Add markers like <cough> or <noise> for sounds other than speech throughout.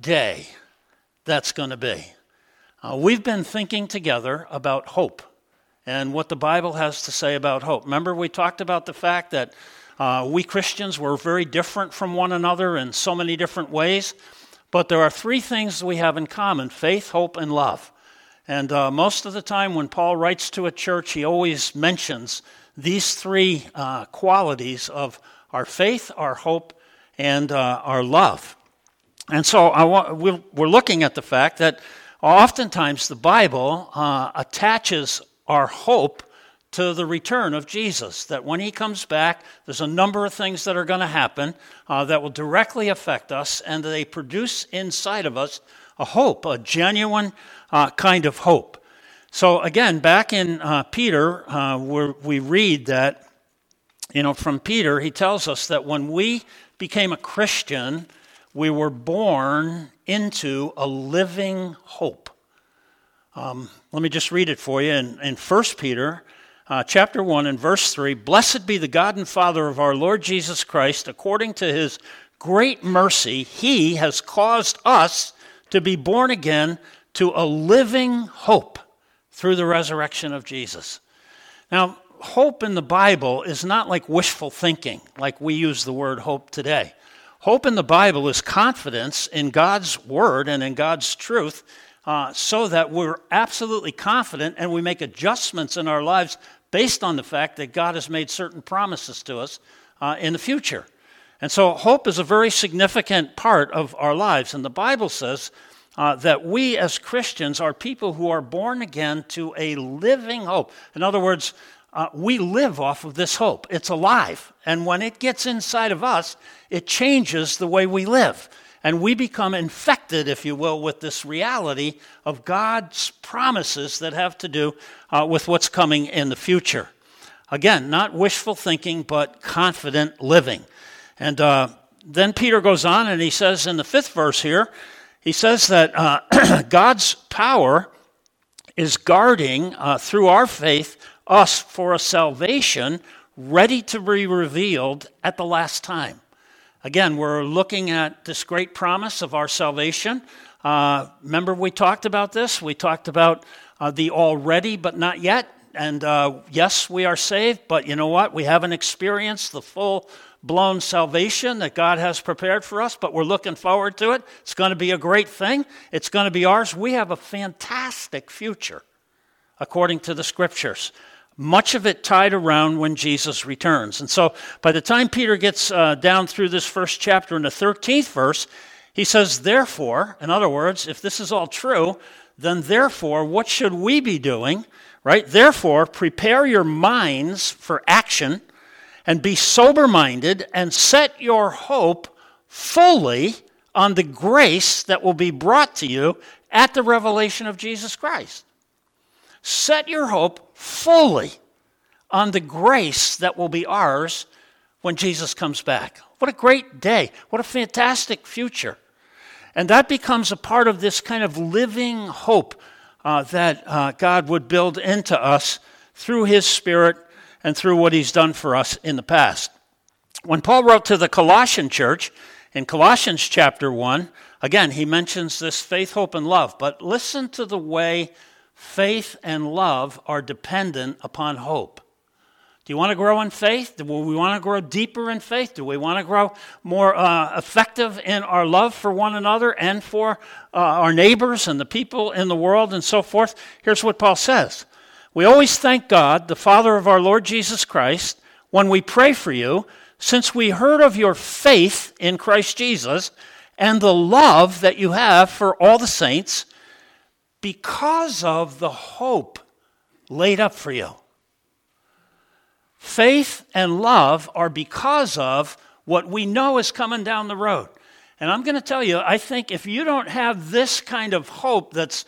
day that's going to be. Uh, we've been thinking together about hope and what the Bible has to say about hope. Remember, we talked about the fact that uh, we Christians were very different from one another in so many different ways, but there are three things we have in common faith, hope, and love. And uh, most of the time, when Paul writes to a church, he always mentions these three uh, qualities of our faith, our hope, and uh, our love. And so want, we're looking at the fact that oftentimes the Bible uh, attaches our hope to the return of Jesus. That when he comes back, there's a number of things that are going to happen uh, that will directly affect us, and they produce inside of us a hope, a genuine uh, kind of hope. So, again, back in uh, Peter, uh, we read that, you know, from Peter, he tells us that when we became a Christian, we were born into a living hope. Um, let me just read it for you in, in 1 Peter uh, chapter 1 and verse 3 Blessed be the God and Father of our Lord Jesus Christ, according to his great mercy, he has caused us to be born again to a living hope through the resurrection of Jesus. Now, hope in the Bible is not like wishful thinking, like we use the word hope today. Hope in the Bible is confidence in God's word and in God's truth uh, so that we're absolutely confident and we make adjustments in our lives based on the fact that God has made certain promises to us uh, in the future. And so, hope is a very significant part of our lives. And the Bible says uh, that we as Christians are people who are born again to a living hope. In other words, uh, we live off of this hope. It's alive. And when it gets inside of us, it changes the way we live. And we become infected, if you will, with this reality of God's promises that have to do uh, with what's coming in the future. Again, not wishful thinking, but confident living. And uh, then Peter goes on and he says in the fifth verse here, he says that uh, <clears throat> God's power is guarding uh, through our faith us for a salvation ready to be revealed at the last time. Again, we're looking at this great promise of our salvation. Uh, remember, we talked about this? We talked about uh, the already but not yet. And uh, yes, we are saved, but you know what? We haven't experienced the full blown salvation that God has prepared for us, but we're looking forward to it. It's going to be a great thing, it's going to be ours. We have a fantastic future, according to the scriptures much of it tied around when Jesus returns. And so by the time Peter gets uh, down through this first chapter in the 13th verse, he says, Therefore, in other words, if this is all true, then therefore, what should we be doing? Right? Therefore, prepare your minds for action and be sober minded and set your hope fully on the grace that will be brought to you at the revelation of Jesus Christ. Set your hope fully on the grace that will be ours when Jesus comes back. What a great day. What a fantastic future. And that becomes a part of this kind of living hope uh, that uh, God would build into us through His Spirit and through what He's done for us in the past. When Paul wrote to the Colossian church in Colossians chapter 1, again, he mentions this faith, hope, and love. But listen to the way faith and love are dependent upon hope. Do you want to grow in faith? Do we want to grow deeper in faith? Do we want to grow more uh, effective in our love for one another and for uh, our neighbors and the people in the world and so forth? Here's what Paul says We always thank God, the Father of our Lord Jesus Christ, when we pray for you, since we heard of your faith in Christ Jesus and the love that you have for all the saints because of the hope laid up for you. Faith and love are because of what we know is coming down the road. And I'm going to tell you, I think if you don't have this kind of hope that's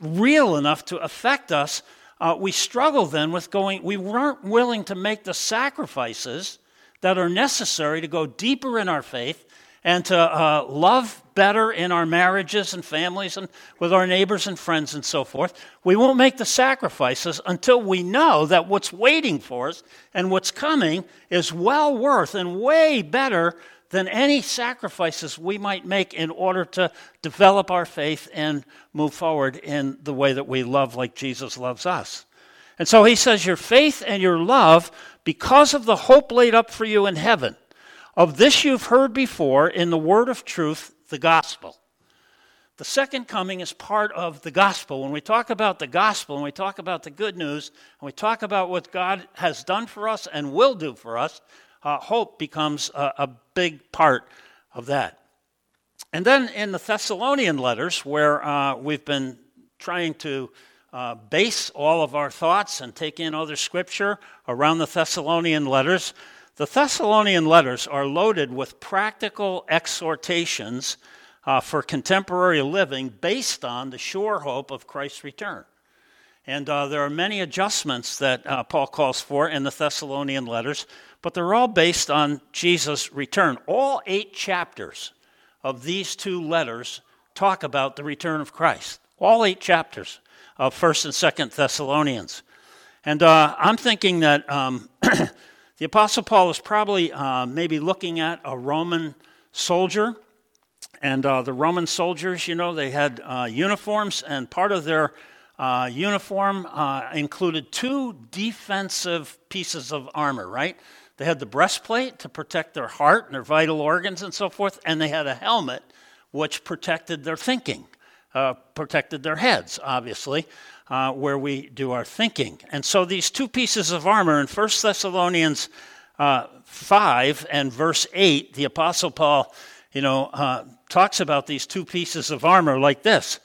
real enough to affect us, uh, we struggle then with going, we weren't willing to make the sacrifices that are necessary to go deeper in our faith and to uh, love better in our marriages and families and with our neighbors and friends and so forth. We won't make the sacrifices until we know that what's waiting for us and what's coming is well worth and way better than any sacrifices we might make in order to develop our faith and move forward in the way that we love like Jesus loves us. And so he says, Your faith and your love, because of the hope laid up for you in heaven, of this you've heard before in the word of truth, the gospel. The second coming is part of the gospel. When we talk about the gospel, and we talk about the good news, and we talk about what God has done for us and will do for us, uh, hope becomes a, a big part of that. And then in the Thessalonian letters, where uh, we've been trying to uh, base all of our thoughts and take in other scripture around the Thessalonian letters, the Thessalonian letters are loaded with practical exhortations uh, for contemporary living based on the sure hope of Christ's return. And uh, there are many adjustments that uh, Paul calls for in the Thessalonian letters, but they're all based on Jesus' return. All eight chapters of these two letters talk about the return of Christ. All eight chapters of 1st and 2nd Thessalonians. And uh, I'm thinking that um, <clears throat> the Apostle Paul is probably uh, maybe looking at a Roman soldier and uh, the Roman soldiers, you know, they had uh, uniforms, and part of their uh, uniform uh, included two defensive pieces of armor, right? They had the breastplate to protect their heart and their vital organs and so forth, and they had a helmet which protected their thinking, uh, protected their heads, obviously, uh, where we do our thinking. And so these two pieces of armor in 1 Thessalonians 5 and verse 8, the Apostle Paul you know, uh, talks about these two pieces of armor like this.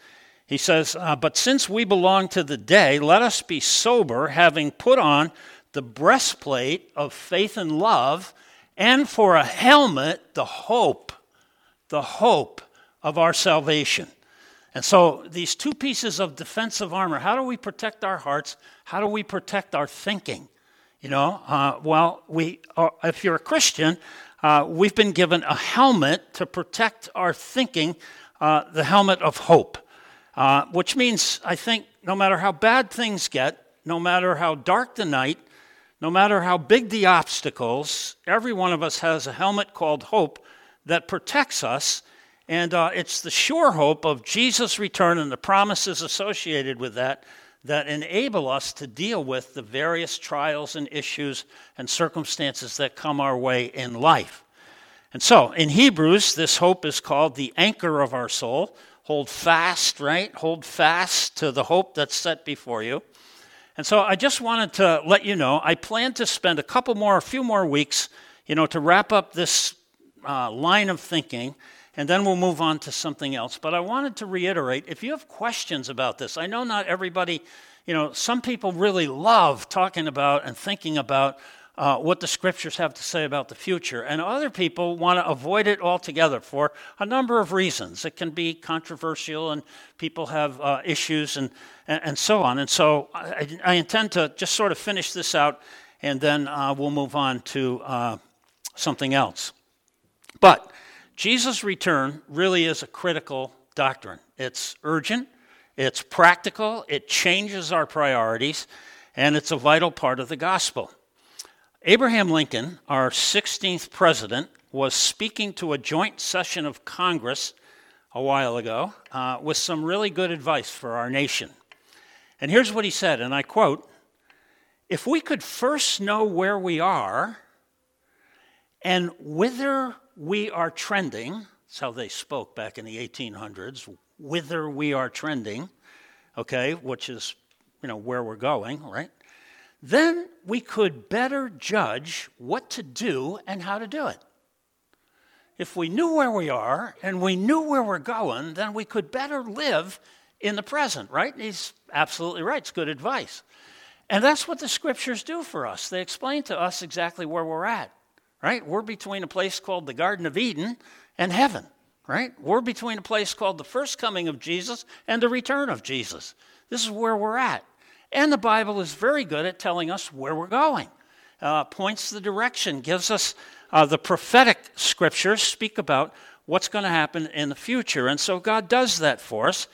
He says, uh, But since we belong to the day, let us be sober, having put on the breastplate of faith and love, and for a helmet, the hope, the hope of our salvation. And so, these two pieces of defensive armor how do we protect our hearts? How do we protect our thinking? You know, uh, well, we, are, if you're a Christian, uh, we've been given a helmet to protect our thinking, uh, the helmet of hope, uh, which means, I think, no matter how bad things get, no matter how dark the night, no matter how big the obstacles, every one of us has a helmet called hope that protects us. And uh, it's the sure hope of Jesus' return and the promises associated with that that enable us to deal with the various trials and issues and circumstances that come our way in life. And so, in Hebrews, this hope is called the anchor of our soul. Hold fast, right? Hold fast to the hope that's set before you. And so, I just wanted to let you know I plan to spend a couple more, a few more weeks, you know, to wrap up this uh, line of thinking and then we'll move on to something else. But I wanted to reiterate if you have questions about this, I know not everybody, you know, some people really love talking about and thinking about uh, what the scriptures have to say about the future, and other people want to avoid it altogether for a number of reasons. It can be controversial, and people have uh, issues, and, and, and, so on. And so I, I, intend to just sort of finish this out, and then uh, we'll move on to uh, something else. But Jesus' return really is a critical doctrine. It's urgent, it's practical, it changes our priorities, and it's a vital part of the gospel. Abraham Lincoln, our 16th president, was speaking to a joint session of Congress a while ago uh, with some really good advice for our nation. And here's what he said, and I quote If we could first know where we are and whither we are trending, that's how they spoke back in the 1800s, whither we are trending, okay, which is, you know, where we're going, right? Then we could better judge what to do and how to do it. If we knew where we are and we knew where we're going, then we could better live in the present, right? He's absolutely right. It's good advice. And that's what the scriptures do for us. They explain to us exactly where we're at right? We're between a place called the Garden of Eden and heaven, right? We're between a place called the first coming of Jesus and the return of Jesus. This is where we're at. And the Bible is very good at telling us where we're going, uh, points the direction, gives us uh, the prophetic scriptures speak about what's going to happen in the future. And so God does that for us.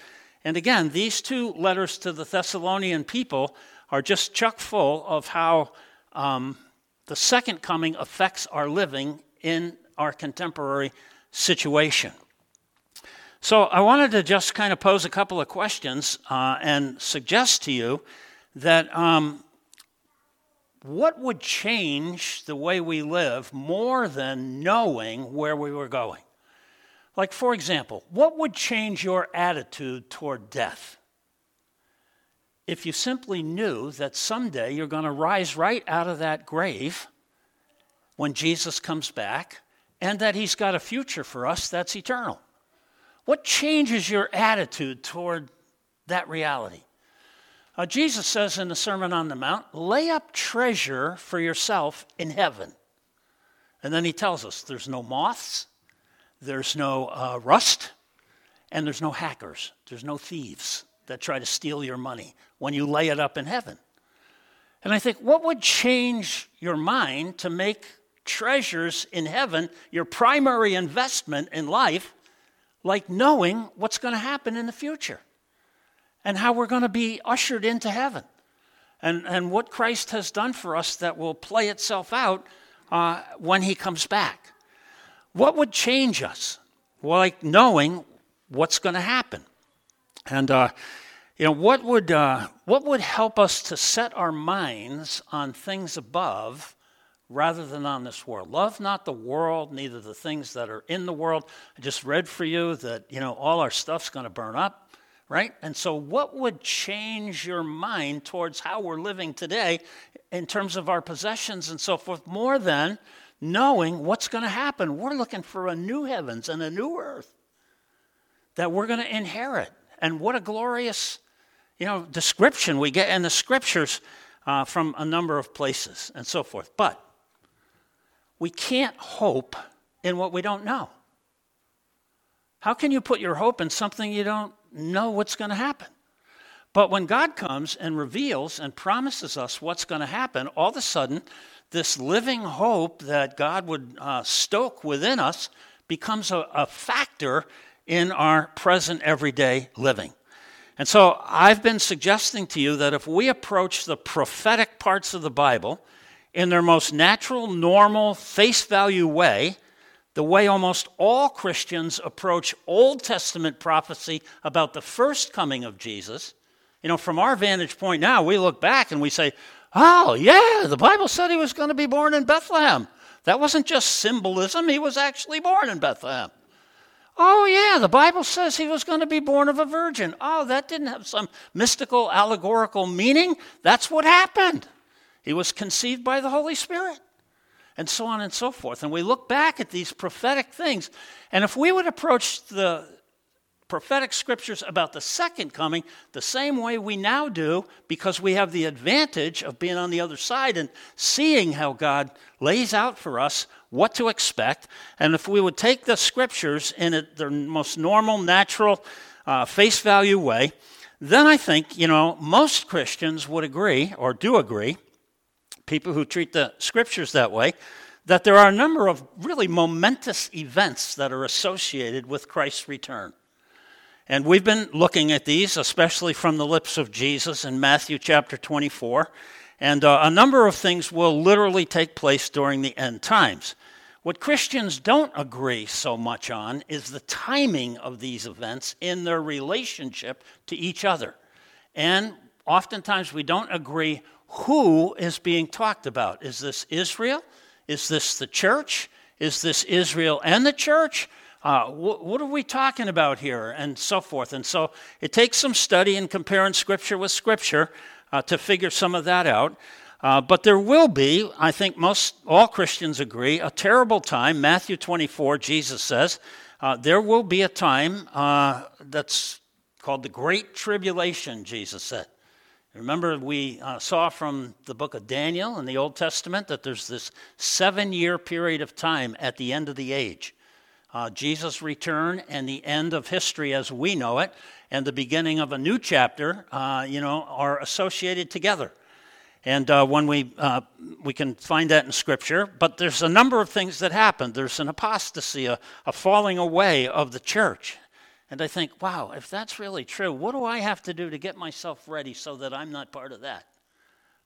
And again, these two letters to the Thessalonian people are just chock full of how um, the second coming affects our living in our contemporary situation. So I wanted to just kind of pose a couple of questions uh, and suggest to you that um, what would change the way we live more than knowing where we were going? Like, for example, what would change your attitude toward death? If you simply knew that someday you're going to rise right out of that grave when Jesus comes back and that he's got a future for us that's eternal. What changes your attitude toward that reality? Uh, Jesus says in the Sermon on the Mount, lay up treasure for yourself in heaven. And then he tells us there's no moths, there's no uh, rust, and there's no hackers, there's no thieves that try to steal your money when you lay it up in heaven. And I think, what would change your mind to make treasures in heaven your primary investment in life, like knowing what's going to happen in the future and how we're going to be ushered into heaven and, and what Christ has done for us that will play itself out uh, when he comes back? What would change us? Like knowing what's going to happen. And, uh, you know, what would, uh, what would help us to set our minds on things above rather than on this world? Love not the world, neither the things that are in the world. I just read for you that, you know, all our stuff's going to burn up, right? And so, what would change your mind towards how we're living today in terms of our possessions and so forth more than knowing what's going to happen. We're looking for a new heavens and a new earth that we're going to inherit. And what a glorious, you know, description we get in the scriptures uh, from a number of places and so forth. But we can't hope in what we don't know. How can you put your hope in something you don't know what's going to happen? But when God comes and reveals and promises us what's going to happen, all of a sudden this living hope that God would uh, stoke within us becomes a, a factor in our present everyday living. And so I've been suggesting to you that if we approach the prophetic parts of the Bible in their most natural, normal, face value way, the way almost all Christians approach Old Testament prophecy about the first coming of Jesus, you know, from our vantage point now, we look back and we say, Oh, yeah, the Bible said he was going to be born in Bethlehem. That wasn't just symbolism, he was actually born in Bethlehem. Oh, yeah, the Bible says he was going to be born of a virgin. Oh, that didn't have some mystical, allegorical meaning. That's what happened. He was conceived by the Holy Spirit, and so on and so forth. And we look back at these prophetic things, and if we would approach the prophetic scriptures about the second coming the same way we now do because we have the advantage of being on the other side and seeing how God lays out for us what to expect. And if we would take the scriptures in a, their most normal, natural, uh, face value way, then I think, you know, most Christians would agree, or do agree, people who treat the scriptures that way, that there are a number of really momentous events that are associated with Christ's return. And we've been looking at these, especially from the lips of Jesus in Matthew chapter 24. And uh, a number of things will literally take place during the end times. What Christians don't agree so much on is the timing of these events in their relationship to each other. And oftentimes we don't agree who is being talked about. Is this Israel? Is this the church? Is this Israel and the church? Uh, wh- what are we talking about here, and so forth. And so it takes some study and comparing Scripture with Scripture uh, to figure some of that out. Uh, but there will be, I think most all Christians agree, a terrible time. Matthew 24, Jesus says, uh, there will be a time uh, that's called the Great Tribulation, Jesus said. Remember, we uh, saw from the book of Daniel in the Old Testament that there's this seven year period of time at the end of the age uh, Jesus' return and the end of history as we know it and the beginning of a new chapter, uh, you know, are associated together. And uh, when we, uh, we can find that in Scripture, but there's a number of things that happen. There's an apostasy, a, a falling away of the church. And I think, wow, if that's really true, what do I have to do to get myself ready so that I'm not part of that?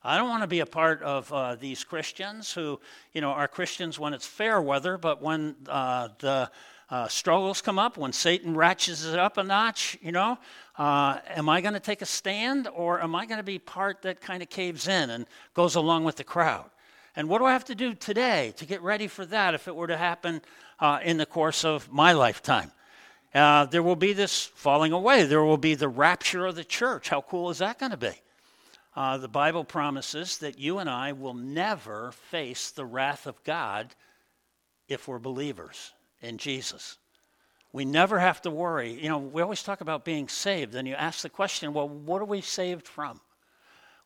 I don't want to be a part of uh, these Christians who, you know, are Christians when it's fair weather, but when uh, the uh, struggles come up, when Satan ratchets it up a notch, you know, uh, am I going to take a stand or am I going to be part that kind of caves in and goes along with the crowd? And what do I have to do today to get ready for that if it were to happen uh, in the course of my lifetime? Uh, there will be this falling away. There will be the rapture of the church. How cool is that going to be? Uh, the Bible promises that you and I will never face the wrath of God if we're believers in Jesus. We never have to worry. You know, we always talk about being saved, and you ask the question, well, what are we saved from?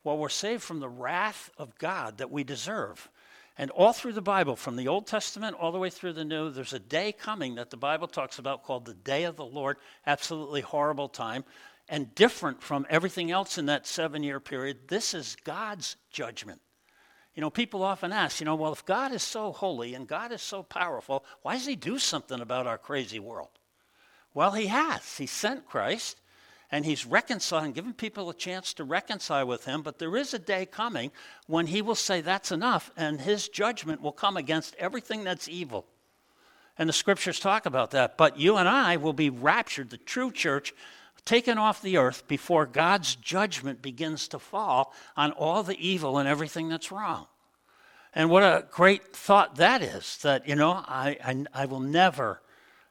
Well, we're saved from the wrath of God that we deserve. And all through the Bible, from the Old Testament all the way through the New, there's a day coming that the Bible talks about called the Day of the Lord. Absolutely horrible time and different from everything else in that seven year period. This is God's judgment. You know, people often ask, you know, well, if God is so holy and God is so powerful, why does He do something about our crazy world? Well, He has. He sent Christ and He's reconciling, giving people a chance to reconcile with Him. But there is a day coming when He will say, that's enough, and His judgment will come against everything that's evil. And the scriptures talk about that. But you and I will be raptured, the true church taken off the earth before God's judgment begins to fall on all the evil and everything that's wrong. And what a great thought that is that, you know, I, I, I, will never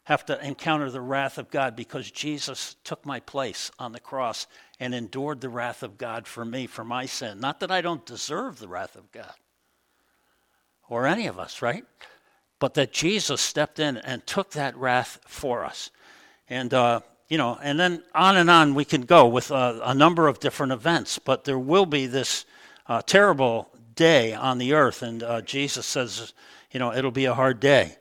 have to encounter the wrath of God because Jesus took my place on the cross and endured the wrath of God for me, for my sin. Not that I don't deserve the wrath of God or any of us, right? But that Jesus stepped in and took that wrath for us. And uh, you know, and then on and on we can go with a, a number of different events, but there will be this uh, terrible day on the earth, and uh, Jesus says, you know, it'll be a hard day.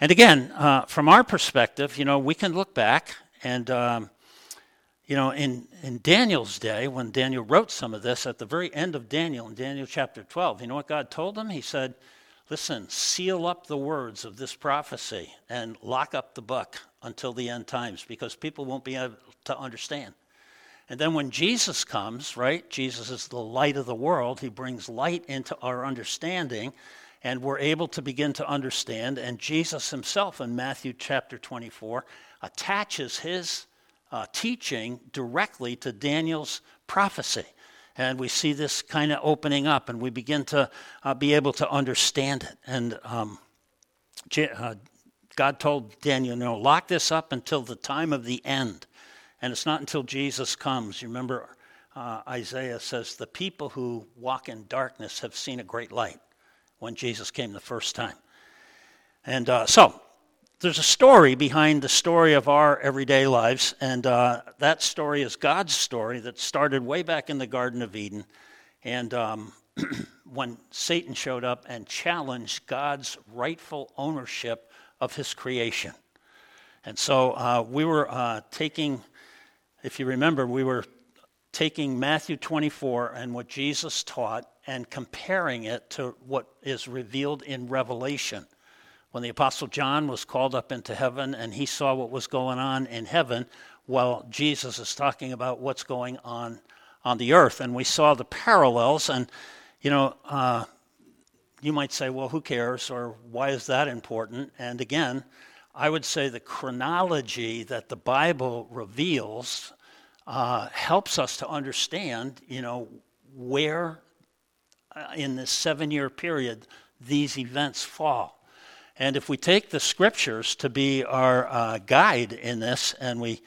And again, uh, from our perspective, you know, we can look back and, um, you know, in, in Daniel's day, when Daniel wrote some of this, at the very end of Daniel, in Daniel chapter 12, you know what God told him? He said, Listen, seal up the words of this prophecy and lock up the book until the end times because people won't be able to understand. And then when Jesus comes, right, Jesus is the light of the world. He brings light into our understanding, and we're able to begin to understand. And Jesus himself in Matthew chapter 24 attaches his uh, teaching directly to Daniel's prophecy. And we see this kind of opening up, and we begin to uh, be able to understand it. And um, uh, God told Daniel, know, lock this up until the time of the end. And it's not until Jesus comes. You remember uh, Isaiah says, the people who walk in darkness have seen a great light when Jesus came the first time. And uh, so, there's a story behind the story of our everyday lives, and uh, that story is God's story that started way back in the Garden of Eden. And um, <clears throat> when Satan showed up and challenged God's rightful ownership of his creation. And so uh, we were uh, taking, if you remember, we were taking Matthew 24 and what Jesus taught and comparing it to what is revealed in Revelation. When the Apostle John was called up into heaven and he saw what was going on in heaven, while Jesus is talking about what's going on on the earth. And we saw the parallels. And, you know, uh, you might say, well, who cares, or why is that important? And again, I would say the chronology that the Bible reveals uh, helps us to understand, you know, where uh, in this seven year period these events fall. And if we take the scriptures to be our uh, guide in this, and we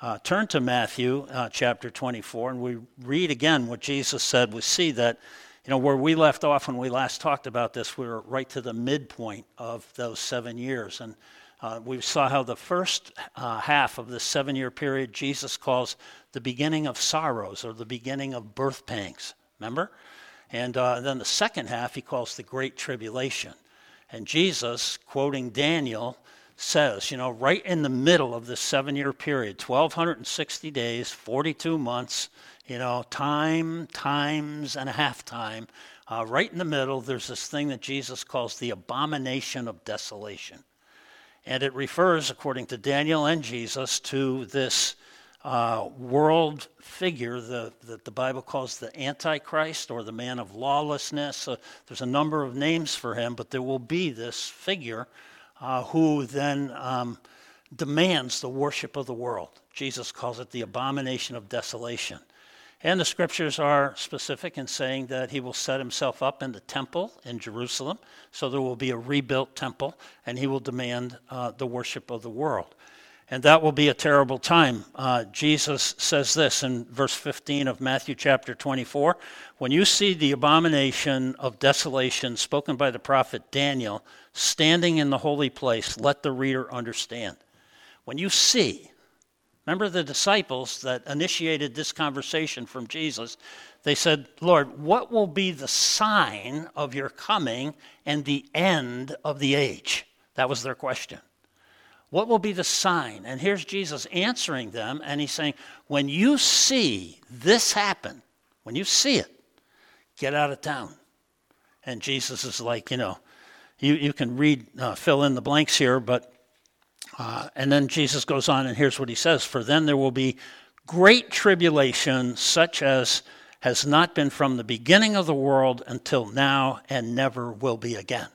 uh, turn to Matthew uh, chapter 24, and we read again what Jesus said, we see that you know, where we left off when we last talked about this, we were right to the midpoint of those seven years. And uh, we saw how the first uh, half of the seven year period Jesus calls the beginning of sorrows or the beginning of birth pangs. Remember? And uh, then the second half he calls the great tribulation. And Jesus, quoting Daniel, says, you know, right in the middle of this seven year period, 1,260 days, 42 months, you know, time, times, and a half time. Uh, right in the middle, there's this thing that Jesus calls the abomination of desolation. And it refers, according to Daniel and Jesus, to this uh, world figure the, that the Bible calls the Antichrist or the man of lawlessness. Uh, there's a number of names for him, but there will be this figure uh, who then um, demands the worship of the world. Jesus calls it the abomination of desolation. And the scriptures are specific in saying that he will set himself up in the temple in Jerusalem. So there will be a rebuilt temple, and he will demand uh, the worship of the world. And that will be a terrible time. Uh, Jesus says this in verse 15 of Matthew chapter 24 When you see the abomination of desolation spoken by the prophet Daniel standing in the holy place, let the reader understand. When you see, Remember the disciples that initiated this conversation from Jesus? They said, Lord, what will be the sign of your coming and the end of the age? That was their question. What will be the sign? And here's Jesus answering them, and he's saying, When you see this happen, when you see it, get out of town. And Jesus is like, you know, you, you can read, uh, fill in the blanks here, but uh, and then Jesus goes on, and here's what he says For then there will be great tribulation, such as has not been from the beginning of the world until now and never will be again.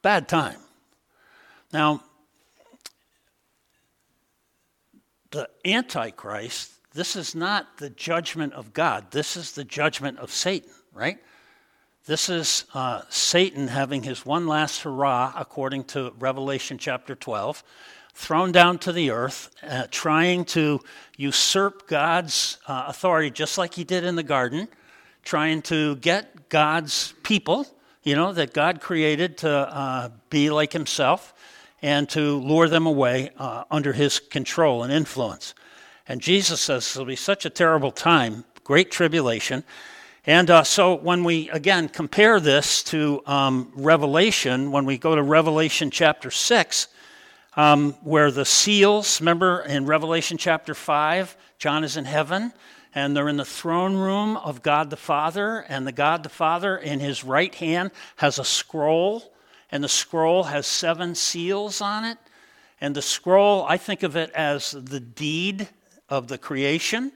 Bad time. Now, the Antichrist, this is not the judgment of God, this is the judgment of Satan, right? This is uh, Satan having his one last hurrah, according to Revelation chapter 12, thrown down to the earth, uh, trying to usurp God's uh, authority, just like he did in the garden, trying to get God's people, you know, that God created to uh, be like himself, and to lure them away uh, under his control and influence. And Jesus says it'll be such a terrible time, great tribulation. And uh, so when we, again, compare this to um, Revelation, when we go to Revelation chapter 6, um, where the seals, remember in Revelation chapter 5, John is in heaven, and they're in the throne room of God the Father, and the God the Father in his right hand has a scroll, and the scroll has seven seals on it. And the scroll, I think of it as the deed of the creation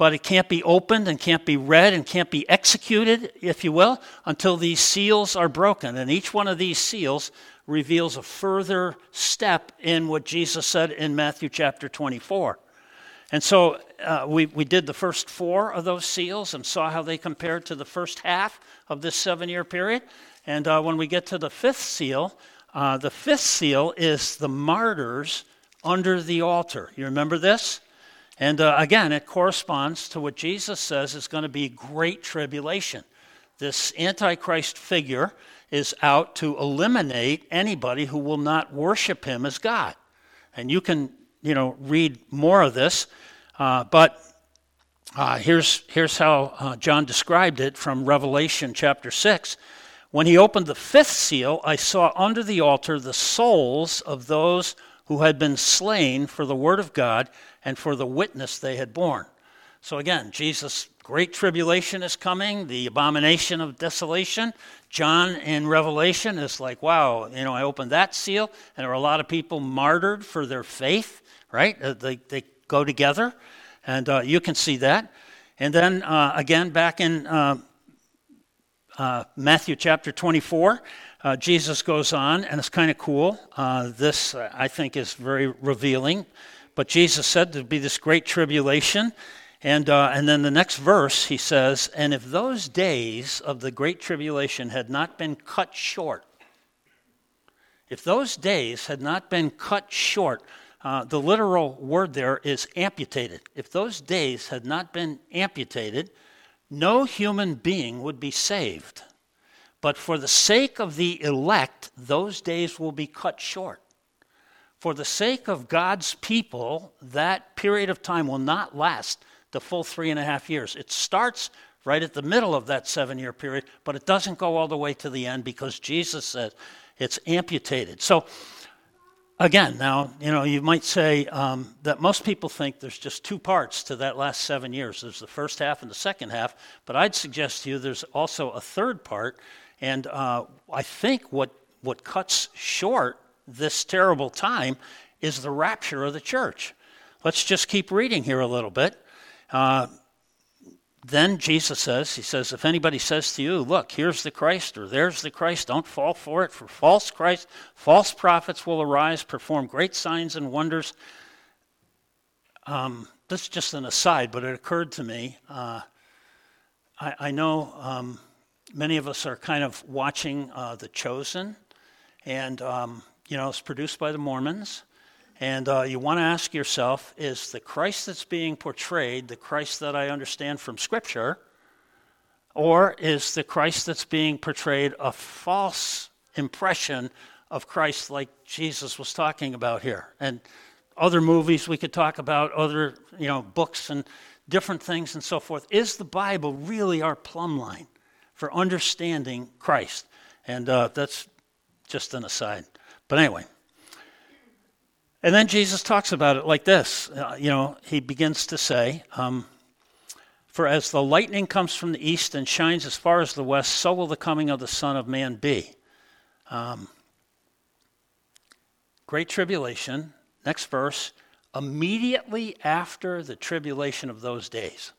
but it can't be opened and can't be read and can't be executed, if you will, until these seals are broken. And each one of these seals reveals a further step in what Jesus said in Matthew chapter 24. And so uh, we, we did the first four of those seals and saw how they compared to the first half of this seven year period. And uh, when we get to the fifth seal, uh, the fifth seal is the martyrs under the altar. You remember this? And uh, again, it corresponds to what Jesus says is going to be great tribulation. This Antichrist figure is out to eliminate anybody who will not worship him as God. And you can, you know, read more of this. Uh, but uh, here's, here's how uh, John described it from Revelation chapter 6. When he opened the fifth seal, I saw under the altar the souls of those who had been slain for the word of God and for the witness they had borne. So again, Jesus' great tribulation is coming, the abomination of desolation. John in Revelation is like, wow, you know, I opened that seal, and there were a lot of people martyred for their faith, right? Uh, they, they go together, and uh, you can see that. And then uh, again, back in uh, uh Matthew chapter 24, uh, Jesus goes on, and it's kind of cool. this, I think, is very revealing. But Jesus said there'd be this great tribulation. And, uh, and then the next verse, he says, And if those days of the great tribulation had not been cut short, if those days had not been cut short, uh, the literal word there is amputated. If those days had not been amputated, no human being would be saved. But for the sake of the elect, those days will be cut short for the sake of God's people, that period of time will not last the full three and a half years. It starts right at the middle of that seven year period, but it doesn't go all the way to the end because Jesus says it's amputated. So, again, now, you know, you might say um, that most people think there's just two parts to that last seven years there's the first half and the second half, but I'd suggest to you there's also a third part. And uh, I think what, what cuts short this terrible time is the rapture of the church. let's just keep reading here a little bit. Uh, then Jesus says, He says, if anybody says to you, look, here's the Christ or there's the Christ, don't fall for it, for false Christ, false prophets will arise, perform great signs and wonders. Um, this is just an aside, but it occurred to me. Uh, I, I, know um, many of us are kind of watching uh, The Chosen, and, um, you know, it's produced by the Mormons. And uh, you want to ask yourself is the Christ that's being portrayed the Christ that I understand from Scripture? Or is the Christ that's being portrayed a false impression of Christ like Jesus was talking about here? And other movies we could talk about, other you know, books and different things and so forth. Is the Bible really our plumb line for understanding Christ? And uh, that's just an aside. But anyway. And then Jesus talks about it like this. Uh, you know, he begins to say, um, For as the lightning comes from the east and shines as far as the west, so will the coming of the Son of Man be. Um, great tribulation. Next verse. Immediately after the tribulation of those days.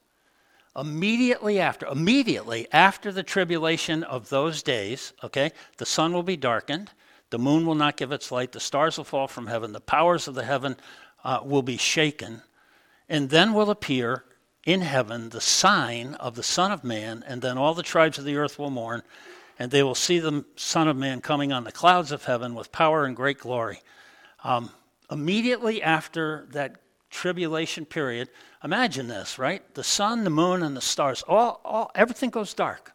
Immediately after, immediately after the tribulation of those days, okay, the sun will be darkened the moon will not give its light. The stars will fall from heaven. The powers of the heaven uh, will be shaken. And then will appear in heaven the sign of the Son of Man, and then all the tribes of the earth will mourn, and they will see the Son of Man coming on the clouds of heaven with power and great glory. Um, immediately after that tribulation period, imagine this, right? The sun, the moon, and the stars, all, all everything goes dark.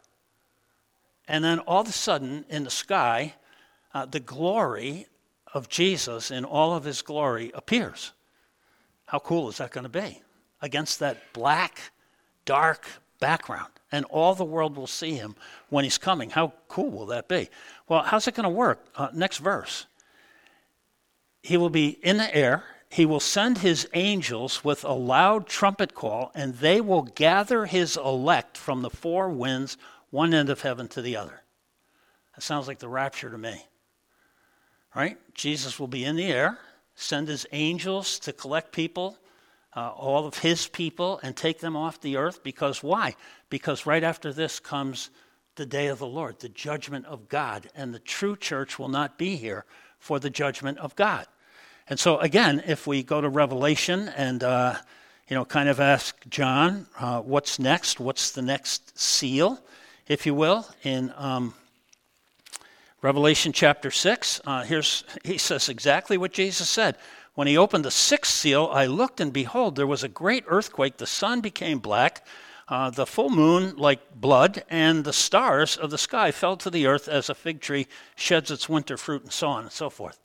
And then all of a sudden in the sky, uh, the glory of Jesus in all of his glory appears. How cool is that going to be? Against that black, dark background. And all the world will see him when he's coming. How cool will that be? Well, how's it going to work? Uh, next verse. He will be in the air. He will send his angels with a loud trumpet call, and they will gather his elect from the four winds, one end of heaven to the other. That sounds like the rapture to me right? Jesus will be in the air, send his angels to collect people, uh, all of his people, and take them off the earth. Because why? Because right after this comes the day of the Lord, the judgment of God, and the true church will not be here for the judgment of God. And so, again, if we go to Revelation and uh, you know, kind of ask John, uh, what's next? What's the next seal, if you will, in um, Revelation chapter 6, uh, here's, he says exactly what Jesus said. When he opened the sixth seal, I looked, and behold, there was a great earthquake. The sun became black, uh, the full moon like blood, and the stars of the sky fell to the earth as a fig tree sheds its winter fruit, and so on and so forth.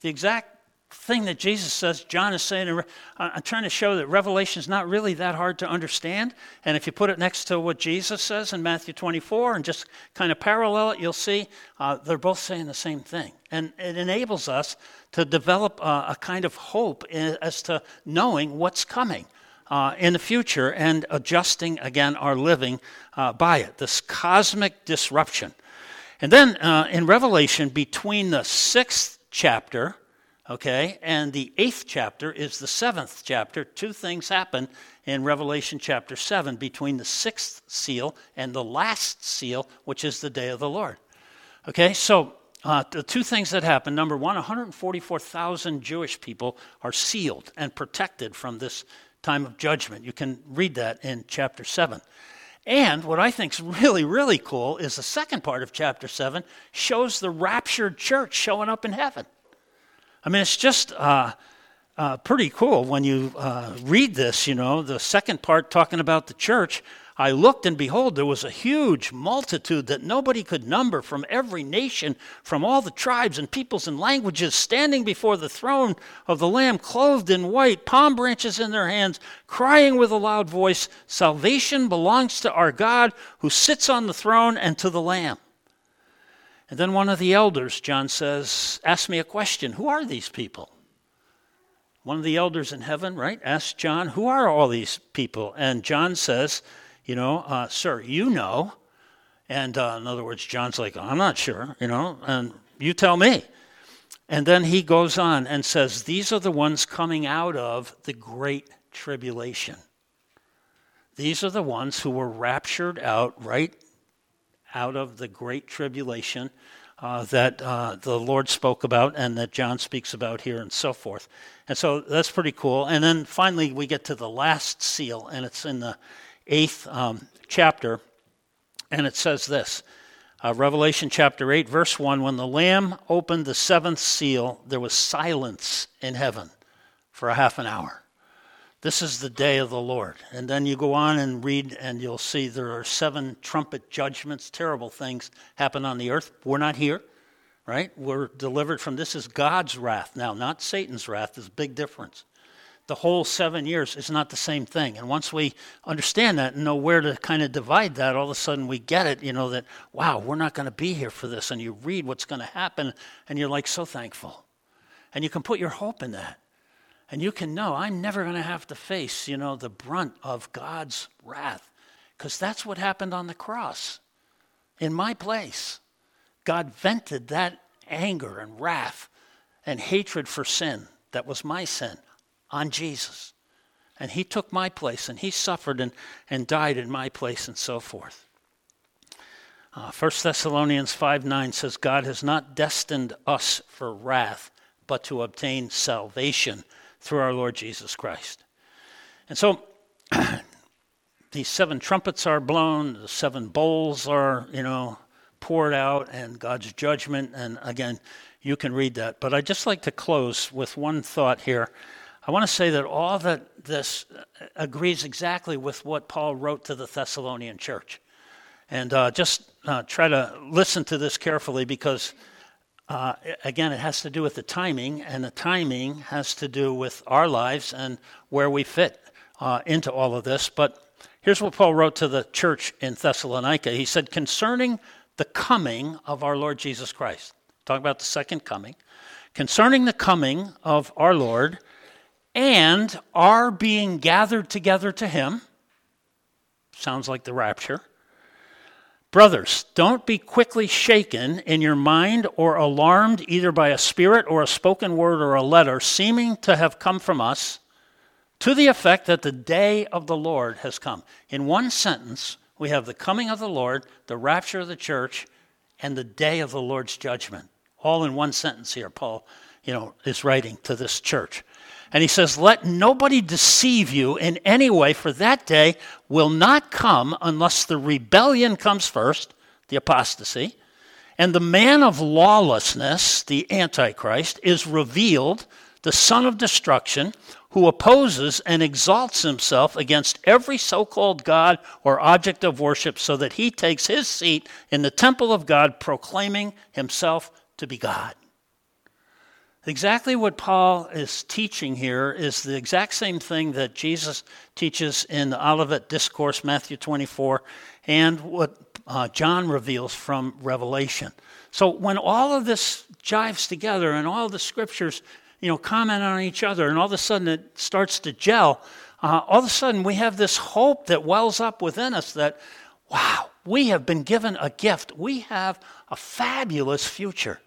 The exact thing that Jesus says, John is saying, I'm trying to show that Revelation is not really that hard to understand. And if you put it next to what Jesus says in Matthew 24 and just kind of parallel it, you'll see uh, they're both saying the same thing. And it enables us to develop a, a kind of hope as to knowing what's coming. Uh, in the future and adjusting again our living uh, by it, this cosmic disruption. And then uh, in Revelation, between the sixth chapter Okay? And the eighth chapter is the seventh chapter. Two things happen in Revelation chapter 7 between the sixth seal and the last seal, which is the day of the Lord. Okay? So uh, the two things that happen number one, 144,000 Jewish people are sealed and protected from this time of judgment. You can read that in chapter 7. And what I think is really, really cool is the second part of chapter 7 shows the raptured church showing up in heaven. I mean, it's just uh, uh, pretty cool when you uh, read this, you know, the second part talking about the church. I looked, and behold, there was a huge multitude that nobody could number from every nation, from all the tribes and peoples and languages, standing before the throne of the Lamb, clothed in white, palm branches in their hands, crying with a loud voice Salvation belongs to our God who sits on the throne and to the Lamb. And then one of the elders, John says, asked me a question Who are these people? One of the elders in heaven, right, asked John, Who are all these people? And John says, You know, uh, sir, you know. And uh, in other words, John's like, I'm not sure, you know, and you tell me. And then he goes on and says, These are the ones coming out of the great tribulation. These are the ones who were raptured out right out of the great tribulation uh, that uh, the Lord spoke about and that John speaks about here and so forth. And so that's pretty cool. And then finally, we get to the last seal, and it's in the eighth um, chapter. And it says this uh, Revelation chapter 8, verse 1 When the Lamb opened the seventh seal, there was silence in heaven for a half an hour. This is the day of the Lord. And then you go on and read, and you'll see there are seven trumpet judgments, terrible things happen on the earth. We're not here, right? We're delivered from this is God's wrath now, not Satan's wrath. There's a big difference. The whole seven years is not the same thing. And once we understand that and know where to kind of divide that, all of a sudden we get it, you know, that, wow, we're not going to be here for this. And you read what's going to happen, and you're like so thankful. And you can put your hope in that. And you can know I'm never going to have to face, you know, the brunt of God's wrath because that's what happened on the cross in my place. God vented that anger and wrath and hatred for sin that was my sin on Jesus. And he took my place and he suffered and, and died in my place and so forth. Uh, 1 Thessalonians 5 9 says, God has not destined us for wrath, but to obtain salvation through our Lord Jesus Christ. And so <clears throat> these seven trumpets are blown, the seven bowls are, you know, poured out, and God's judgment. And again, you can read that. But I'd just like to close with one thought here. I want to say that all that this agrees exactly with what Paul wrote to the Thessalonian church. And uh, just uh, try to listen to this carefully because uh, again, it has to do with the timing, and the timing has to do with our lives and where we fit uh, into all of this. But here's what Paul wrote to the church in Thessalonica. He said, Concerning the coming of our Lord Jesus Christ, talk about the second coming, concerning the coming of our Lord and our being gathered together to him, sounds like the rapture Brothers, don't be quickly shaken in your mind or alarmed either by a spirit or a spoken word or a letter seeming to have come from us to the effect that the day of the Lord has come. In one sentence, we have the coming of the Lord, the rapture of the church, and the day of the Lord's judgment. All in one sentence here, Paul, you know, is writing to this church. And he says, Let nobody deceive you in any way, for that day will not come unless the rebellion comes first, the apostasy, and the man of lawlessness, the Antichrist, is revealed, the son of destruction, who opposes and exalts himself against every so called God or object of worship, so that he takes his seat in the temple of God, proclaiming himself to be God. Exactly what Paul is teaching here is the exact same thing that Jesus teaches in the Olivet Discourse, Matthew 24, and what uh, John reveals from Revelation. So when all of this jives together and all the scriptures, you know, comment on each other, and all of a sudden it starts to gel, uh, all of a sudden we have this hope that wells up within us that, wow, we have been given a gift. We have a fabulous future.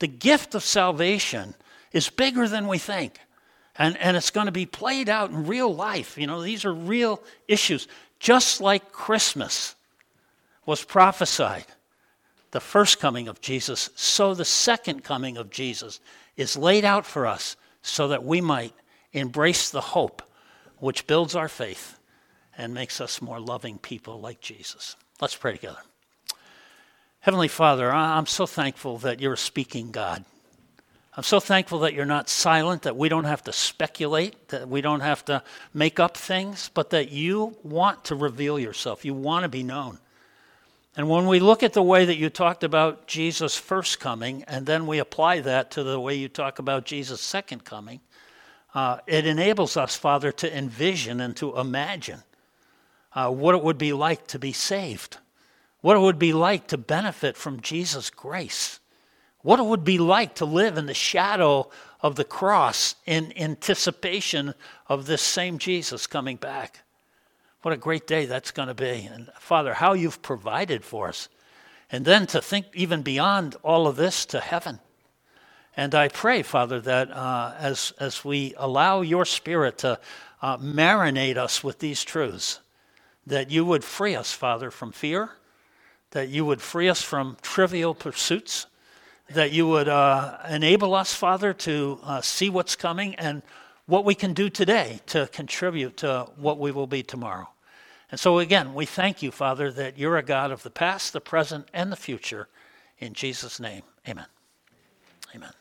The gift of salvation is bigger than we think. And, and it's going to be played out in real life. You know, these are real issues. Just like Christmas was prophesied, the first coming of Jesus, so the second coming of Jesus is laid out for us so that we might embrace the hope which builds our faith and makes us more loving people like Jesus. Let's pray together. Heavenly Father, I'm so thankful that you're a speaking God. I'm so thankful that you're not silent, that we don't have to speculate, that we don't have to make up things, but that you want to reveal yourself. You want to be known. And when we look at the way that you talked about Jesus' first coming, and then we apply that to the way you talk about Jesus' second coming, uh, it enables us, Father, to envision and to imagine uh, what it would be like to be saved, what it would be like to benefit from Jesus' grace what it would be like to live in the shadow of the cross in anticipation of this same Jesus coming back. What a great day that's going to be. And Father, how you've provided for us. And then to think even beyond all of this to heaven And I pray, Father, that uh, as, as we allow your Spirit to uh, marinate us with these truths, that you would free us, Father, from fear, that you would free us from trivial pursuits, that you would uh, enable us, Father, to uh, see what's coming and what we can do today to contribute to what we will be tomorrow. And so, again, we thank you, Father, that you're a God of the past, the present, and the future. In Jesus' name, amen. Amen.